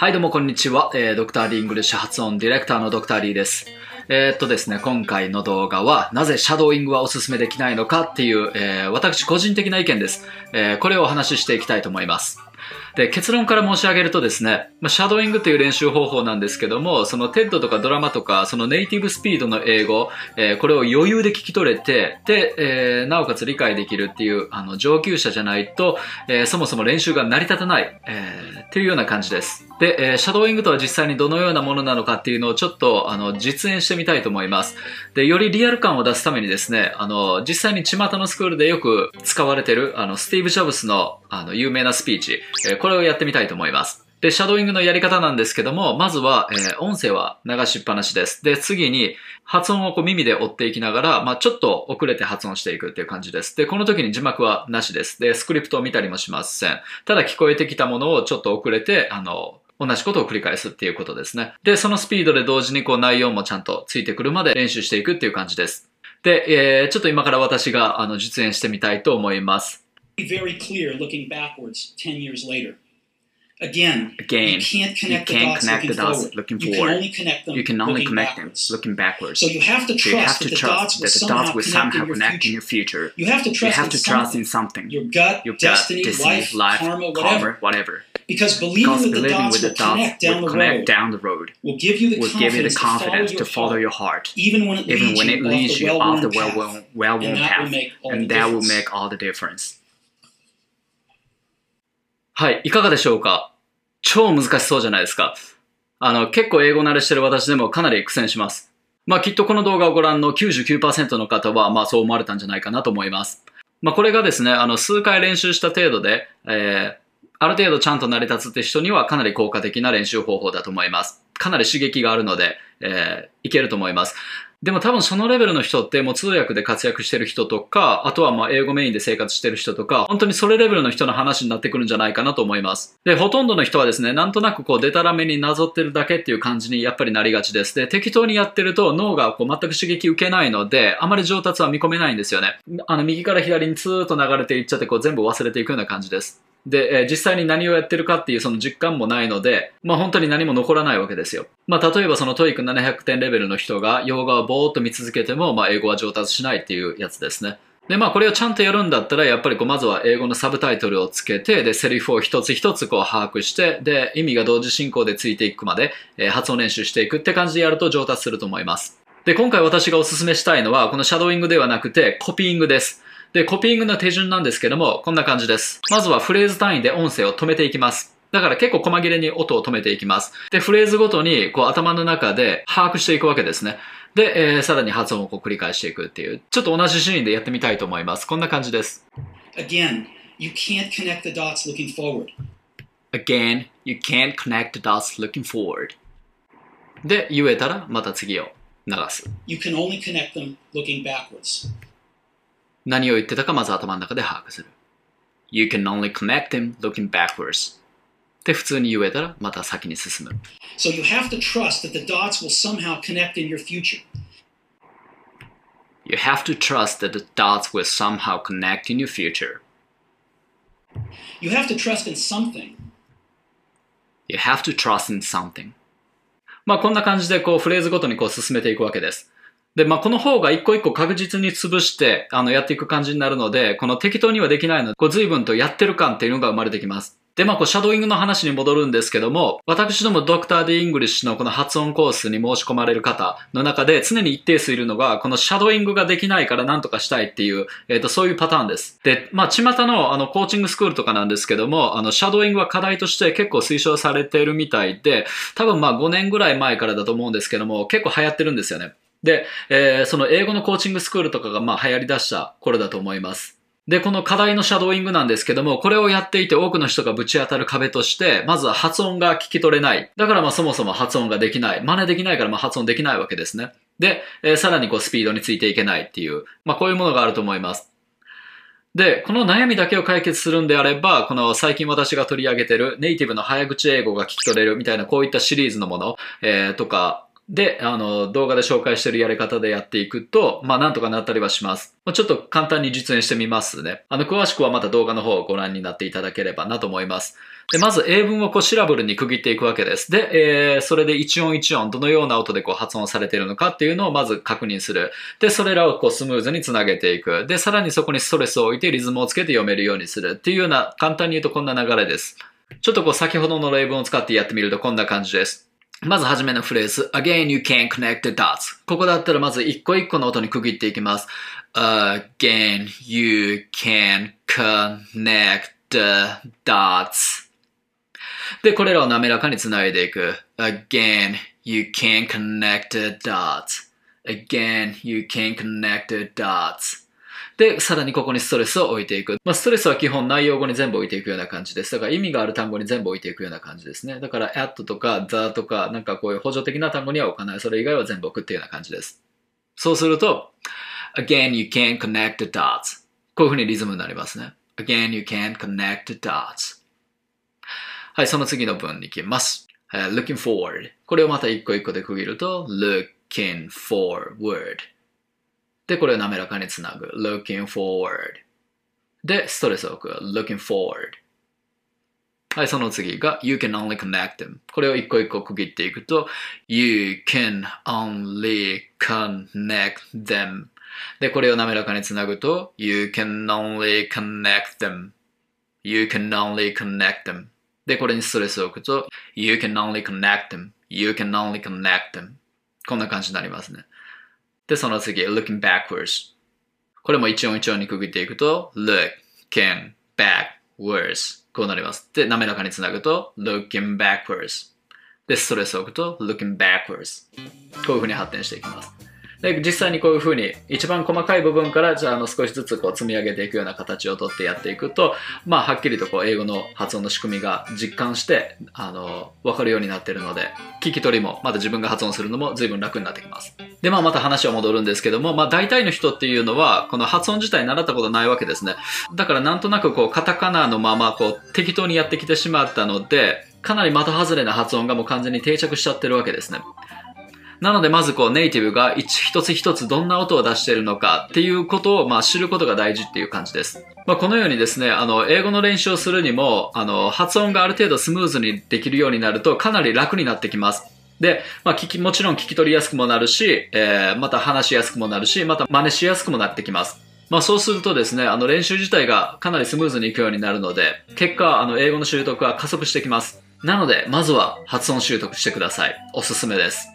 はい、どうもこんにちは。えー、ドクター Dイングリッシュ発音ディレクターのドクター Dです。えー、っとですね、今回の動画は、なぜシャドーイングはおすすめできないのかっていう、えー、私個人的な意見です。えー、これをお話ししていきたいと思います。で、結論から申し上げるとですね、まあ、シャドーイングという練習方法なんですけども、その TED とかドラマとか、そのネイティブスピードの英語、えー、これを余裕で聞き取れて、で、えー、なおかつ理解できるっていう、あの、上級者じゃないと、えー、そもそも練習が成り立たない、えー、っていうような感じです。で、えー、シャドーイングとは実際にどのようなものなのかっていうのをちょっと、あの、実演してみたいと思います。で、よりリアル感を出すためにですね、あの、実際に巷のスクールでよく使われてる、あの、スティーブ・ジョブスの、あの、有名なスピーチ、え、これをやってみたいと思います。で、シャドーイングのやり方なんですけども、まずは、えー、音声は流しっぱなしです。で、次に、発音をこう耳で追っていきながら、まあちょっと遅れて発音していくっていう感じです。で、この時に字幕はなしです。で、スクリプトを見たりもしません。ただ聞こえてきたものをちょっと遅れて、あの、同じことを繰り返すっていうことですね。で、そのスピードで同時にこう内容もちゃんとついてくるまで練習していくっていう感じです。で、えー、ちょっと今から私があの実演してみたいと思います。Very clear looking backwards 10 years later. Again, Again, you can't you connect can't the dots connect looking the dots forward. looking you can only connect them You can only looking connect them backwards. looking backwards. So you have to So you have trust to that the trust dots will that the somehow dots will connect somehow in your connect in future. your future. You have to You trust, have in, to trust something. in something. your gut, Your gut, destiny, destiny, life, life, karma, whatever. whatever. Because believing Because that the believing dots with the dots connect down will the connect road down the road will give you the will give you the confidence, confidence to follow your heart, even when it even leads when you it off leads you off the well-worn well path. And that will make all the And that will difference. はい、いかがでしょうか？超難しそうじゃないですか。あの、結構英語慣れしてる私でもかなり苦戦します。まあきっとこの動画をご覧の99%の方は、まあそう思われたんじゃないかなと思います。まあこれがですね、あの、数回練習した程度で、えー、ある程度ちゃんと成り立つって人にはかなり効果的な練習方法だと思います。かなり刺激があるので、えー、いけると思います。でも多分そのレベルの人ってもう通訳で活躍してる人とか、あとはまあ英語メインで生活してる人とか、本当にそれレベルの人の話になってくるんじゃないかなと思います。で、ほとんどの人はですね、なんとなくこうデタラメになぞってるだけっていう感じにやっぱりなりがちです。で、適当にやってると脳がこう全く刺激受けないので、あまり上達は見込めないんですよね。あの、右から左にツーッと流れていっちゃってこう全部忘れていくような感じです。で、えー実際に何をやってるかっていうその実感もないので、まあ本当に何も残らないわけですよ。まあ例えばその TOEIC700 点レベルの人が洋画をぼーっと見続けても、まあ英語は上達しないっていうやつですね。で、まあこれをちゃんとやるんだったら、やっぱりこうまずは英語のサブタイトルをつけて、で、セリフを一つ一つこう把握して、で、意味が同時進行でついていくまで、えー発音練習していくって感じでやると上達すると思います。で、今回私がお勧めしたいのは、このシャドーイングではなくて、コピーイングです。で、コピーイングの手順なんですけども、こんな感じです。まずはフレーズ単位で音声を止めていきます。だから結構細切れに音を止めていきます。で、フレーズごとにこう頭の中で把握していくわけですね。で、えーさらに発音をこう繰り返していくっていう、ちょっと同じシーンでやってみたいと思います。こんな感じです。Again, you can't connect the dots looking forward. Again, you can't connect the dots looking forward. で、言えたらまた次を流す。You can only connect them looking backwards. 何を言ってたかまず頭の中で把握する。You can only connect them looking backwards. で、普通に言えたらまた先に進む。 So you have to trust that the dots will somehow connect in your future. You have to trust that the dots will somehow connect in your future. You have to trust in something. You have to trust in something. まあこんな感じでこうフレーズごとにこう進めていくわけです。 で、まあこの方が一個一個確実に潰してあのやっていく感じになるので、この適当にはできないので、こう随分とやってる感っていうのが生まれてきます。で、まあこうシャドーイングの話に戻るんですけども、私どもドクターDイングリッシュのこの発音コースに申し込まれる方の中で常に一定数いるのが、このシャドーイングができないから何とかしたいっていう、えっ、と、そういうパターンです。で、まあ巷のあのコーチングスクールとかなんですけども、あのシャドーイングは課題として結構推奨されているみたいで、多分ま5年ぐらい前からだと思うんですけども、結構流行ってるんですよね。で、えーその英語のコーチングスクールとかがまあ流行り出した頃だと思います。で、この課題のシャドーイングなんですけども、これをやっていて多くの人がぶち当たる壁として、まずは発音が聞き取れない。だからまあそもそも発音ができない。真似できないからまあ発音できないわけですね。で、えーさらにこうスピードについていけないっていう、まあこういうものがあると思います。で、この悩みだけを解決するんであれば、この最近私が取り上げてるネイティブの早口英語が聞き取れるみたいなこういったシリーズのもの、えーとか、で、あの、動画で紹介しているやり方でやっていくと、まあ、なんとかなったりはします。ちょっと簡単に実演してみますね。あの、詳しくはまた動画の方をご覧になっていただければなと思います。で、まず英文をこうシラブルに区切っていくわけです。で、えー、それで一音一音どのような音でこう発音されているのかっていうのをまず確認する。で、それらをこうスムーズにつなげていく。で、さらにそこにストレスを置いてリズムをつけて読めるようにするっていうような、簡単に言うとこんな流れです。ちょっとこう先ほどの例文を使ってやってみるとこんな感じです。まずはじめのフレーズ。Again, you can connect the dots. ここだったらまず一個一個の音に区切っていきます。Again, you can connect the dots. で、これらを滑らかにつないでいく。Again, you can connect the dots. Again, you can connect the dots. で、さらにここにストレスを置いていく。まあ、ストレスは基本内容語に全部置いていくような感じです。だから意味がある単語に全部置いていくような感じですね。だから at とか the とかなんかこういう補助的な単語には置かない。それ以外は全部置くっていうような感じです。そうすると、again you can connect the dots. こういうふうにリズムになりますね。again you can connect the dots. はい、その次の文に行きます。Uh, looking forward. これをまた一個一個で区切ると、looking forward. で、これを滑らかにつなぐ。looking forward. で、ストレスを置く。looking forward. はい、その次が You can only connect them. これを一個一個区切っていくと You can only connect them. で、これを滑らかにつなぐと You can only connect them. You can only connect them. で、これにストレスを置くと、You can only connect them. You can only connect them. こんな感じになりますね。で、その次、looking backwards. これも一音一音に区切っていくと、look, can, backwards. こうなります。で、滑らかにつなぐと、looking backwards. で、ストレスを置くと、looking backwards. こういう風に発展していきます。で実際にこういうふうに一番細かい部分からじゃああの少しずつこう積み上げていくような形をとってやっていくと、まあ、はっきりとこう英語の発音の仕組みが実感してあの分かるようになってるので聞き取りもまた自分が発音するのも随分楽になってきますで、まあ、また話は戻るんですけども、まあ、大体の人っていうのはこの発音自体習ったことないわけですねだからなんとなくこうカタカナのままこう適当にやってきてしまったのでかなり的外れな発音がもう完全に定着しちゃってるわけですね。なのでまずこうネイティブが一つ一つどんな音を出しているのかっていうことをまあ知ることが大事っていう感じです。まあ、このようにですね、あの、英語の練習をするにも、あの、発音がある程度スムーズにできるようになるとかなり楽になってきます。で、まあ、聞き、もちろん聞き取りやすくもなるし、えー、また話しやすくもなるし、また真似しやすくもなってきます。まあそうするとですね、あの練習自体がかなりスムーズにいくようになるので、結果、あの英語の習得は加速してきます。なので、まずは発音習得してください。おすすめです。